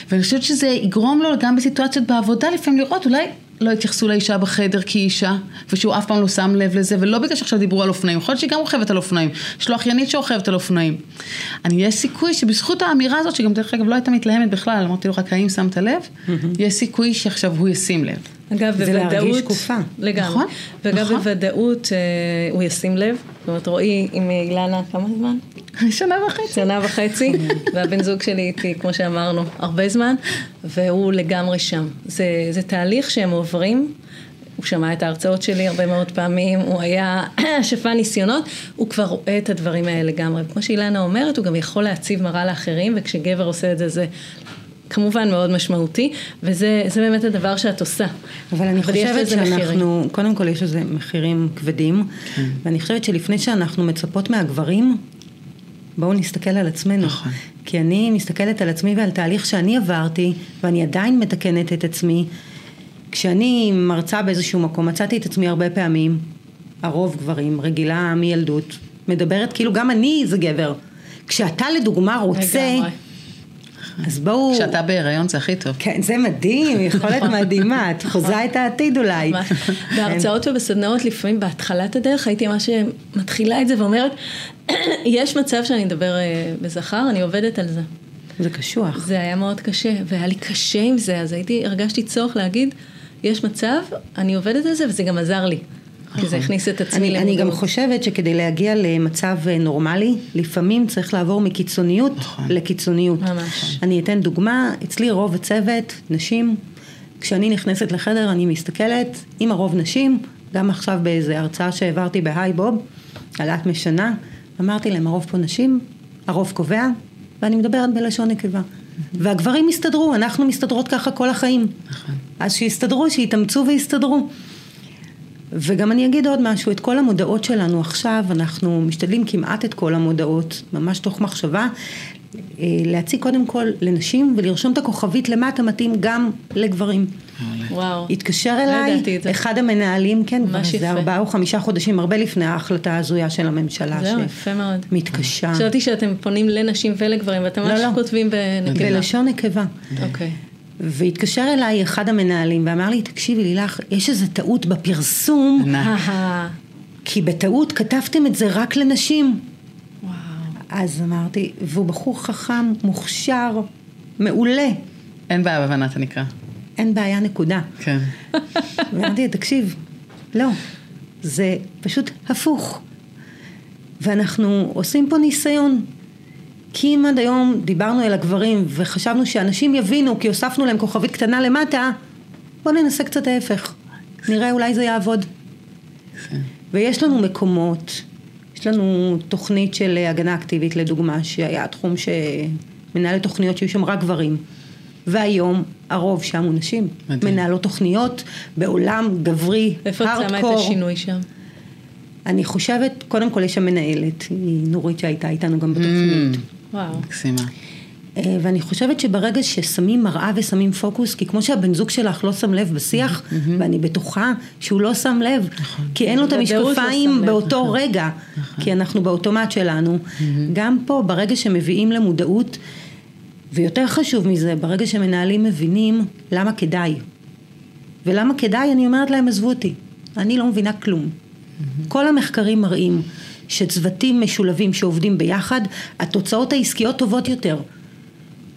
ואני חושבת שזה יגרום לו גם בסיטואציות בעבודה לפעמים לראות, אולי לא התייחסו לאישה בחדר כאישה, ושהוא אף פעם לא שם לב לזה, ולא בגלל שעכשיו דיברו על אופנועים, יכול להיות שהיא גם רוכבת על אופנועים, יש לו אחיינית שרוכבת על אופנועים. אני, יש סיכוי שבזכות האמירה הזאת, שגם דרך אגב לא הייתה מתלהמת בכלל, אמרתי לו רק האם שמת לב, יש סיכוי שעכשיו הוא ישים לב. אגב, זה בוודאות, להרגיש שקופה. לגמרי, נכון, ואגב נכון. בוודאות אה, הוא ישים לב, זאת אומרת רועי עם אילנה כמה זמן? שנה וחצי. שנה וחצי, והבן זוג שלי איתי, כמו שאמרנו, הרבה זמן, והוא לגמרי שם. זה, זה תהליך שהם עוברים. הוא שמע את ההרצאות שלי הרבה מאוד פעמים, הוא היה שפע ניסיונות, הוא כבר רואה את הדברים האלה לגמרי. כמו שאילנה אומרת, הוא גם יכול להציב מראה לאחרים, וכשגבר עושה את זה, זה כמובן מאוד משמעותי, וזה באמת הדבר שאת עושה. אבל אני יש חושבת לזה מחירים. שאנחנו, קודם כל יש לזה מחירים כבדים, כן. ואני חושבת שלפני שאנחנו מצפות מהגברים, בואו נסתכל על עצמנו. נכון. כי אני מסתכלת על עצמי ועל תהליך שאני עברתי, ואני עדיין מתקנת את עצמי. כשאני מרצה באיזשהו מקום, מצאתי את עצמי הרבה פעמים, הרוב גברים, רגילה מילדות, מדברת כאילו גם אני זה גבר. כשאתה לדוגמה רוצה, לגמרי. אז בואו... כשאתה בהיריון זה הכי טוב. כן, זה מדהים, יכולת מדהימה, את חוזה את העתיד אולי. בהרצאות ובסדנאות לפעמים בהתחלת הדרך הייתי ממש מתחילה את זה ואומרת, יש מצב שאני אדבר אה, בזכר, אני עובדת על זה. זה קשוח. זה היה מאוד קשה, והיה לי קשה עם זה, אז הייתי, הרגשתי צורך להגיד, יש מצב, אני עובדת על זה, וזה גם עזר לי. כי זה הכניס את עצמי אני, אני גם למודעות. חושבת שכדי להגיע למצב אה, נורמלי, לפעמים צריך לעבור מקיצוניות נכון. לקיצוניות. ממש. אני אתן דוגמה, אצלי רוב הצוות, נשים, כשאני נכנסת לחדר אני מסתכלת, אם הרוב נשים, גם עכשיו באיזה הרצאה שהעברתי בהיי בוב, על את משנה, אמרתי להם הרוב פה נשים, הרוב קובע, ואני מדברת בלשון נקבה. והגברים הסתדרו, אנחנו מסתדרות ככה כל החיים. נכון. אז שיסתדרו, שיתאמצו ויסתדרו. וגם אני אגיד עוד משהו, את כל המודעות שלנו עכשיו, אנחנו משתדלים כמעט את כל המודעות, ממש תוך מחשבה, אה, להציג קודם כל לנשים ולרשום את הכוכבית למטה מתאים גם לגברים. וואו. התקשר לא אליי, זה. אחד המנהלים, כן, כבר ממש איזה יפה. ארבעה או חמישה חודשים, הרבה לפני ההחלטה ההזויה של הממשלה, זהו, יפה מאוד. שמתקשה. חשבתי שאתם פונים לנשים ולגברים, ואתם לא, ממש לא. כותבים בנקבה. בלשון נקבה. אוקיי. והתקשר אליי אחד המנהלים ואמר לי, תקשיבי לילך, יש איזו טעות בפרסום, כי בטעות כתבתם את זה רק לנשים. וואו. אז אמרתי, והוא בחור חכם, מוכשר, מעולה, אין בעיה בהבנת הנקרא. אין בעיה, נקודה. כן. ואמרתי, תקשיב, לא, זה פשוט הפוך. ואנחנו עושים פה ניסיון. כי אם עד היום דיברנו אל הגברים וחשבנו שאנשים יבינו כי הוספנו להם כוכבית קטנה למטה, בואו ננסה קצת ההפך. נראה אולי זה יעבוד. ויש לנו מקומות, יש לנו תוכנית של הגנה אקטיבית לדוגמה, שהיה תחום שמנהלי תוכניות שהיו שם רק גברים. והיום הרוב שם הוא נשים. מדהים. מנהלות תוכניות בעולם גברי, איפה את שמה את הארדקור. השינוי שם? אני חושבת, קודם כל יש שם מנהלת, היא נורית שהייתה איתנו גם בתוכנית. וואו. מקסימה. אה, ואני חושבת שברגע ששמים מראה ושמים פוקוס, כי כמו שהבן זוג שלך לא שם לב בשיח, ואני בטוחה שהוא לא שם לב, כי אין לו את לא המשקפיים לב, באותו רגע, כי אנחנו באוטומט שלנו. גם פה, ברגע שמביאים למודעות, ויותר חשוב מזה, ברגע שמנהלים מבינים למה כדאי. ולמה כדאי, אני אומרת להם, עזבו אותי, אני לא מבינה כלום. כל המחקרים מראים שצוותים משולבים שעובדים ביחד, התוצאות העסקיות טובות יותר.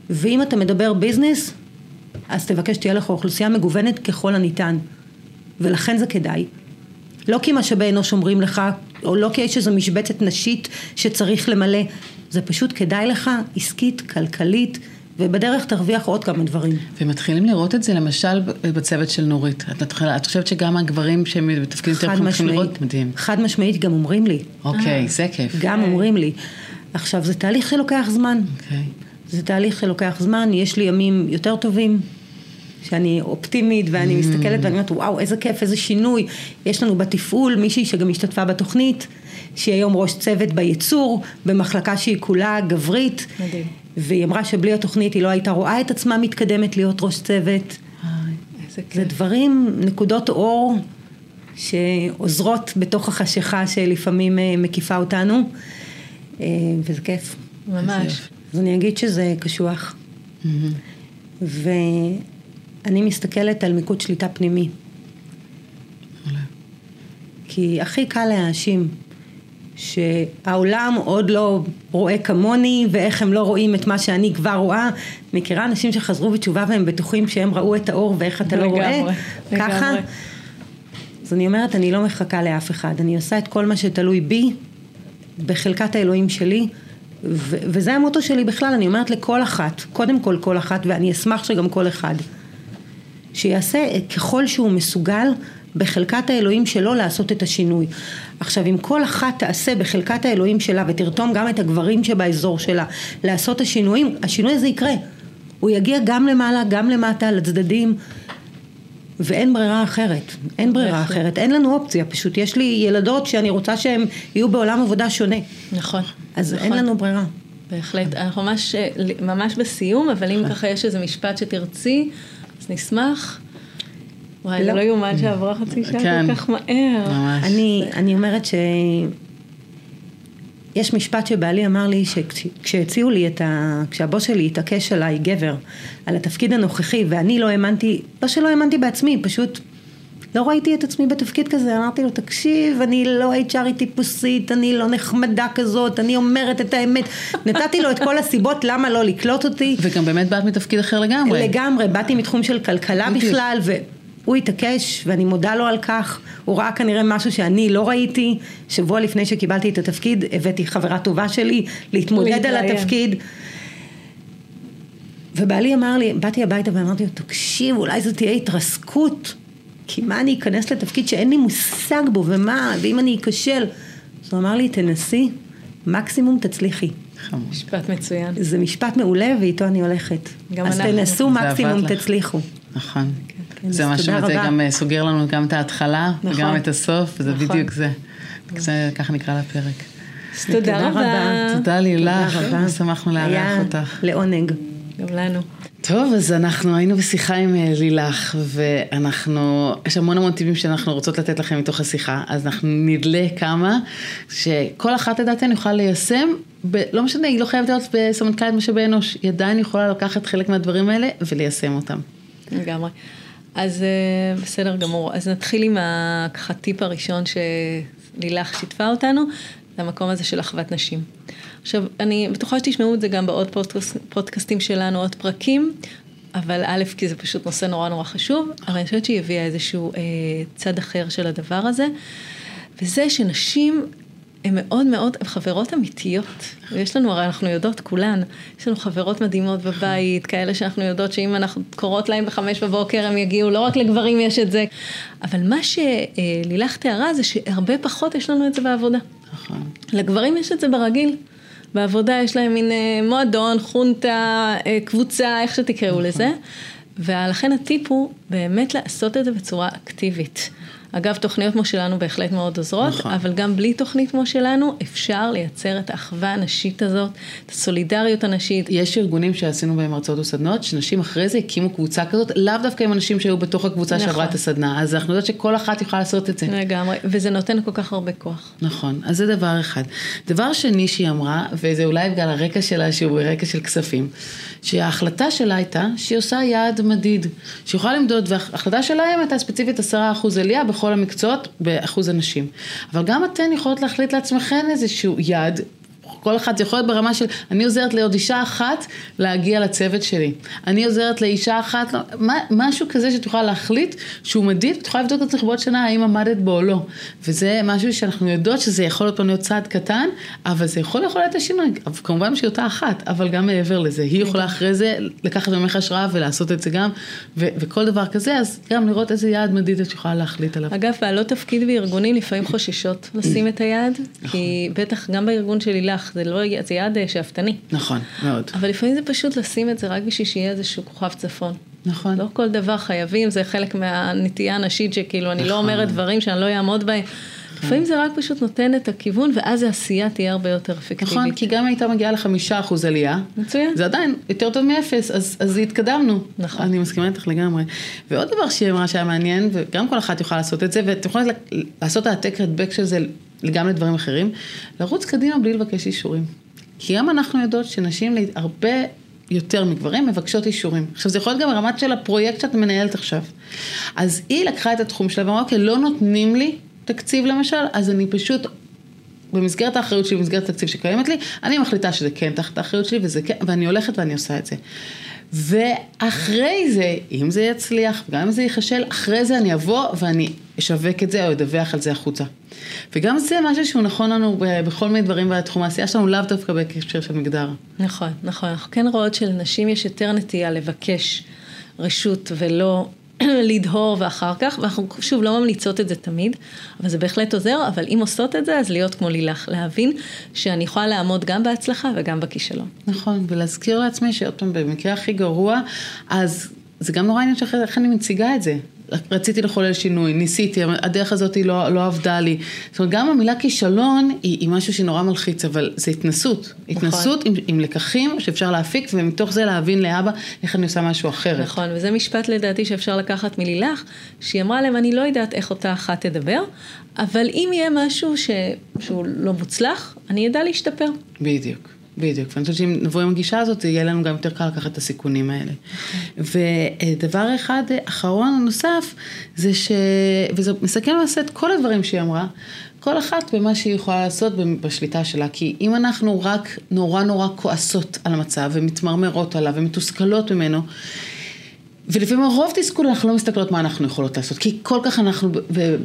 ואם אתה מדבר ביזנס, אז תבקש שתהיה לך אוכלוסייה מגוונת ככל הניתן. ולכן זה כדאי. לא כי משאבי אנוש אומרים לך, או לא כי יש איזו משבצת נשית שצריך למלא, זה פשוט כדאי לך, עסקית, כלכלית, ובדרך תרוויח עוד כמה דברים. ומתחילים לראות את זה למשל בצוות של נורית. את, מתחילה, את חושבת שגם הגברים שהם בתפקידים יותר מתחילים משמעית, לראות? מדהים. חד משמעית גם אומרים לי, אוקיי, זה כיף. גם אומרים לי. עכשיו, זה תהליך שלוקח זמן. אוקיי. זה תהליך שלוקח זמן, יש לי ימים יותר טובים, שאני אופטימית ואני מסתכלת ואני אומרת, וואו, איזה כיף, איזה שינוי. יש לנו בתפעול מישהי שגם השתתפה בתוכנית, שהיא היום ראש צוות בייצור, במחלקה שהיא כולה גברית. מדהים. והיא אמרה שבלי התוכנית היא לא הייתה רואה את עצמה מתקדמת להיות ראש צוות. זה דברים, נקודות אור שעוזרות בתוך החשיכה שלפעמים אה, מקיפה אותנו, אה, וזה כיף. ממש. אז אני אגיד שזה קשוח. ואני מסתכלת על מיקוד שליטה פנימי. כי הכי קל להאשים שהעולם עוד לא רואה כמוני ואיך הם לא רואים את מה שאני כבר רואה. מכירה אנשים שחזרו בתשובה והם בטוחים שהם ראו את האור ואיך אתה לא רואה? לגמרי, ככה? אז אני אומרת, אני לא מחכה לאף אחד, אני עושה את כל מה שתלוי בי, בחלקת האלוהים שלי, ו- וזה המוטו שלי בכלל, אני אומרת לכל אחת, קודם כל כל אחת, ואני אשמח שגם כל אחד, שיעשה ככל שהוא מסוגל בחלקת האלוהים שלו לעשות את השינוי. עכשיו, אם כל אחת תעשה בחלקת האלוהים שלה ותרתום גם את הגברים שבאזור שלה לעשות השינויים, השינוי הזה יקרה. הוא יגיע גם למעלה, גם למטה, לצדדים. ואין ברירה אחרת, אין ברירה בהחלט. אחרת, אין לנו אופציה, פשוט יש לי ילדות שאני רוצה שהן יהיו בעולם עבודה שונה, נכון. אז נכון. אין לנו ברירה. בהחלט. אנחנו ממש, אה, ממש בסיום, אבל אם ככה יש איזה משפט שתרצי, אז נשמח. וואי, לא. לא יאומן שעברה חצי שעה כן. כל כך מהר. ממש. אני, אני אומרת ש... יש משפט שבעלי אמר לי שכשהציעו לי את ה... כשהבוס שלי התעקש עליי, גבר, על התפקיד הנוכחי, ואני לא האמנתי, לא שלא האמנתי בעצמי, פשוט לא ראיתי את עצמי בתפקיד כזה, אמרתי לו, תקשיב, אני לא HRי טיפוסית, אני לא נחמדה כזאת, אני אומרת את האמת. נתתי לו את כל הסיבות למה לא לקלוט אותי. וגם באמת באת מתפקיד אחר לגמרי. לגמרי, באתי מתחום של כלכלה. בכלל, והוא התעקש, ואני מודה לו על כך. הוא ראה כנראה משהו שאני לא ראיתי. שבוע לפני שקיבלתי את התפקיד, הבאתי חברה טובה שלי להתמודד על. התפקיד. ובעלי אמר לי, באתי הביתה ואמרתי לו, תקשיב, אולי זו תהיה התרסקות. כי מה אני אכנס לתפקיד שאין לי מושג בו, ומה, ואם אני אכשל. אז הוא אמר לי, תנסי, מקסימום תצליחי. חמוד. משפט מצוין. זה משפט מעולה ואיתו אני הולכת. גם אז אנחנו. תנסו מקסימום. תצליחו. נכון. כן, זה אז מה שזה. גם אה, סוגר לנו גם את ההתחלה, נכון. וגם את הסוף, וזה נכון. בדיוק זה. זה. ככה נקרא לפרק. תודה רבה. תודה לילך. שמחנו לארח היה אותך. לעונג. גם לנו. טוב, אז אנחנו היינו בשיחה עם אה, לילך, ואנחנו, יש המון המון טיפים שאנחנו רוצות לתת לכם מתוך השיחה, אז אנחנו נדלה כמה, שכל אחת לדעתנו יכולה ליישם, ב, לא משנה, היא לא חייבת להיות בסמנכ"לית משאבי אנוש, היא עדיין יכולה לקחת חלק מהדברים האלה וליישם אותם. לגמרי. אז אה, בסדר גמור. אז נתחיל עם ככה טיפ הראשון שלילך שיתפה אותנו, זה המקום הזה של אחוות נשים. עכשיו, אני בטוחה שתשמעו את זה גם בעוד פודקאסט, פודקאסטים שלנו, עוד פרקים, אבל א', כי זה פשוט נושא נורא נורא חשוב, אבל אני חושבת שהיא הביאה איזשהו אה, צד אחר של הדבר הזה, וזה שנשים הן מאוד מאוד, הן חברות אמיתיות. ויש לנו, הרי אנחנו יודעות כולן, יש לנו חברות מדהימות בבית, כאלה שאנחנו יודעות שאם אנחנו קוראות להן בחמש בבוקר הם יגיעו, לא רק לגברים יש את זה. אבל מה שלילך תיארה זה שהרבה פחות יש לנו את זה בעבודה. נכון. לגברים יש את זה ברגיל. בעבודה יש להם מין אה, מועדון, חונטה, אה, קבוצה, איך שתקראו לזה. ולכן הטיפ הוא באמת לעשות את זה בצורה אקטיבית. אגב, תוכניות כמו שלנו בהחלט מאוד עוזרות, נכון. אבל גם בלי תוכנית כמו שלנו, אפשר לייצר את האחווה הנשית הזאת, את הסולידריות הנשית. יש ארגונים שעשינו בהם הרצאות וסדנות, שנשים אחרי זה הקימו קבוצה כזאת, לאו דווקא עם אנשים שהיו בתוך הקבוצה נכון. שעברה את הסדנה, אז אנחנו יודעות שכל אחת יכולה לעשות את זה. לגמרי, וזה נותן כל כך הרבה כוח. נכון, אז זה דבר אחד. דבר שני שהיא אמרה, וזה אולי בגלל הרקע שלה, שהוא ברקע של כספים, שההחלטה שלה הייתה שהיא עושה יעד מדיד, שהיא יכולה למדוד, וההחלטה שלהם הייתה ספציפית 10% עלייה בכל המקצועות באחוז הנשים. אבל גם אתן יכולות להחליט לעצמכם איזשהו יעד כל אחת יכול להיות ברמה של, אני עוזרת לעוד אישה אחת להגיע לצוות שלי. אני עוזרת לאישה אחת, לא, משהו כזה שתוכל להחליט שהוא מדיד, ותוכל לבדוק את עצמך בעוד שנה האם עמדת בו או לא. וזה משהו שאנחנו יודעות שזה יכול להיות להיות צעד קטן, אבל זה יכול יכול להיות השינוי. כמובן שהיא אותה אחת, אבל גם מעבר לזה. היא יכולה אחרי זה לקחת ממך השראה ולעשות את זה גם, ו- וכל דבר כזה, אז גם לראות איזה יעד מדיד את יכולה להחליט עליו. אגב, בעלות תפקיד בארגונים לפעמים חוששות לשים את היעד, כי נכון. בטח גם בארגון של לילך, זה לא, זה יעד אה, שאפתני. נכון, מאוד. אבל לפעמים זה פשוט לשים את זה רק בשביל שיהיה איזשהו כוכב צפון. נכון. לא כל דבר חייבים, זה חלק מהנטייה הנשית שכאילו אני לא נכון. לא אומרת דברים שאני לא אעמוד בהם. לפעמים זה רק פשוט נותן את הכיוון, ואז העשייה תהיה הרבה יותר אפקטיבית. נכון, כי גם אם הייתה מגיעה לחמישה אחוז עלייה, מצוין. זה עדיין יותר טוב מאפס, אז, אז התקדמנו. נכון. אני מסכימה איתך לגמרי. ועוד דבר שהיא אמרה שהיה מעניין, וגם כל אחת יכולה לעשות את זה, ואתם יכולים לעשות העתק רדבק של זה גם לדברים אחרים, לרוץ קדימה בלי לבקש אישורים. כי גם אנחנו יודעות שנשים הרבה יותר מגברים מבקשות אישורים. עכשיו זה יכול להיות גם ברמת של הפרויקט שאת מנהלת עכשיו. אז היא לקחה את התחום שלה ואמרה, אוקיי, לא נותנים לי תקציב למשל, אז אני פשוט, במסגרת האחריות שלי, במסגרת התקציב שקיימת לי, אני מחליטה שזה כן תחת האחריות שלי וזה כן, ואני הולכת ואני עושה את זה. ואחרי זה, אם זה יצליח, גם אם זה ייכשל, אחרי זה אני אבוא ואני אשווק את זה או אדווח על זה החוצה. וגם זה משהו שהוא נכון לנו בכל מיני דברים בתחום העשייה שלנו, לאו דווקא בהקשר של מגדר. נכון, נכון. אנחנו כן רואות שלנשים יש יותר נטייה לבקש רשות ולא לדהור ואחר כך, ואנחנו שוב לא ממליצות את זה תמיד, אבל זה בהחלט עוזר, אבל אם עושות את זה, אז להיות כמו לילך, להבין שאני יכולה לעמוד גם בהצלחה וגם בכישלון. נכון, ולהזכיר לעצמי שעוד פעם, במקרה הכי גרוע, אז זה גם נורא עניין של איך אני מציגה את זה. רציתי לחולל שינוי, ניסיתי, הדרך הזאת לא, לא עבדה לי. זאת אומרת, גם המילה כישלון היא, היא משהו שנורא מלחיץ, אבל זה התנסות. נכון. התנסות עם, עם לקחים שאפשר להפיק, ומתוך זה להבין לאבא איך אני עושה משהו אחרת. נכון, וזה משפט לדעתי שאפשר לקחת מלילך, שהיא אמרה להם, אני לא יודעת איך אותה אחת תדבר, אבל אם יהיה משהו ש... שהוא לא מוצלח, אני אדע להשתפר. בדיוק. בדיוק, ואני חושבת שאם נבוא עם הגישה הזאת, יהיה לנו גם יותר קל לקחת את הסיכונים האלה. ודבר אחד אחרון נוסף, זה ש... וזה מסכם למעשה את כל הדברים שהיא אמרה, כל אחת במה שהיא יכולה לעשות בשליטה שלה, כי אם אנחנו רק נורא נורא כועסות על המצב ומתמרמרות עליו ומתוסכלות ממנו, ולפעמים הרוב תסכול אנחנו לא מסתכלות מה אנחנו יכולות לעשות, כי כל כך אנחנו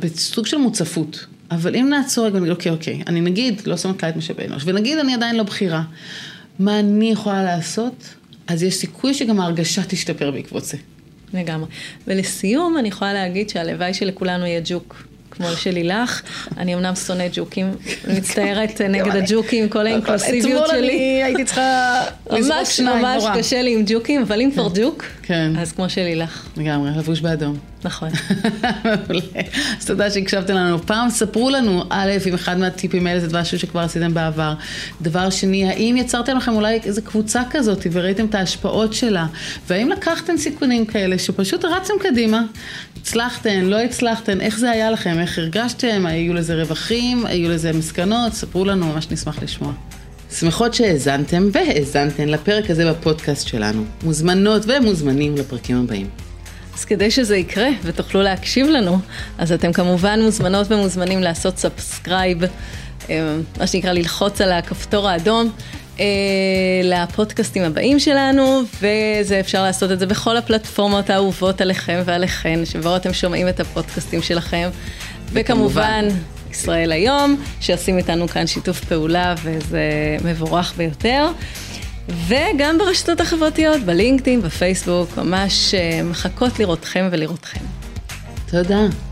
בסוג של מוצפות. אבל אם נעצור רגע ונגיד, אוקיי, אוקיי, אני נגיד לא סמנכ"לית משאבי אנוש, ונגיד אני עדיין לא בכירה, מה אני יכולה לעשות? אז יש סיכוי שגם ההרגשה תשתפר בעקבות זה. לגמרי. ולסיום, אני יכולה להגיד שהלוואי שלכולנו יהיה ג'וק. כמו של לילך, אני אמנם שונאת ג'וקים, מצטערת נגד הג'וקים, כל האינקלוסיביות שלי. אתמול אני הייתי צריכה לזרוק שניים, נורא. ממש קשה לי עם ג'וקים, אבל אם כבר ג'וק, כן. אז כמו של לילך. לגמרי, לבוש באדום. נכון. אז תודה שהקשבתם לנו. פעם ספרו לנו, א', אם אחד מהטיפים האלה זה משהו שכבר עשיתם בעבר. דבר שני, האם יצרתם לכם אולי איזו קבוצה כזאת וראיתם את ההשפעות שלה? והאם לקחתם סיכונים כאלה שפשוט רצתם קדימה, הצלחתם, לא הצלחתם, איך זה היה לכם, איך הרגשתם, היו לזה רווחים, היו לזה מסקנות, ספרו לנו, ממש נשמח לשמוע. שמחות שהאזנתם והאזנתן לפרק הזה בפודקאסט שלנו. מוזמנות ומוזמנים לפרקים הבאים. אז כדי שזה יקרה ותוכלו להקשיב לנו, אז אתם כמובן מוזמנות ומוזמנים לעשות subscribe, אה, מה שנקרא ללחוץ על הכפתור האדום. אה, לפודקאסטים הבאים שלנו, וזה אפשר לעשות את זה בכל הפלטפורמות האהובות עליכם ועליכן, שבו אתם שומעים את הפודקאסטים שלכם. וכמובן, ישראל היום, שעושים איתנו כאן שיתוף פעולה, וזה מבורך ביותר. וגם ברשתות החברתיות, בלינקדאין, בפייסבוק, ממש אה, מחכות לראותכם ולראותכם. תודה.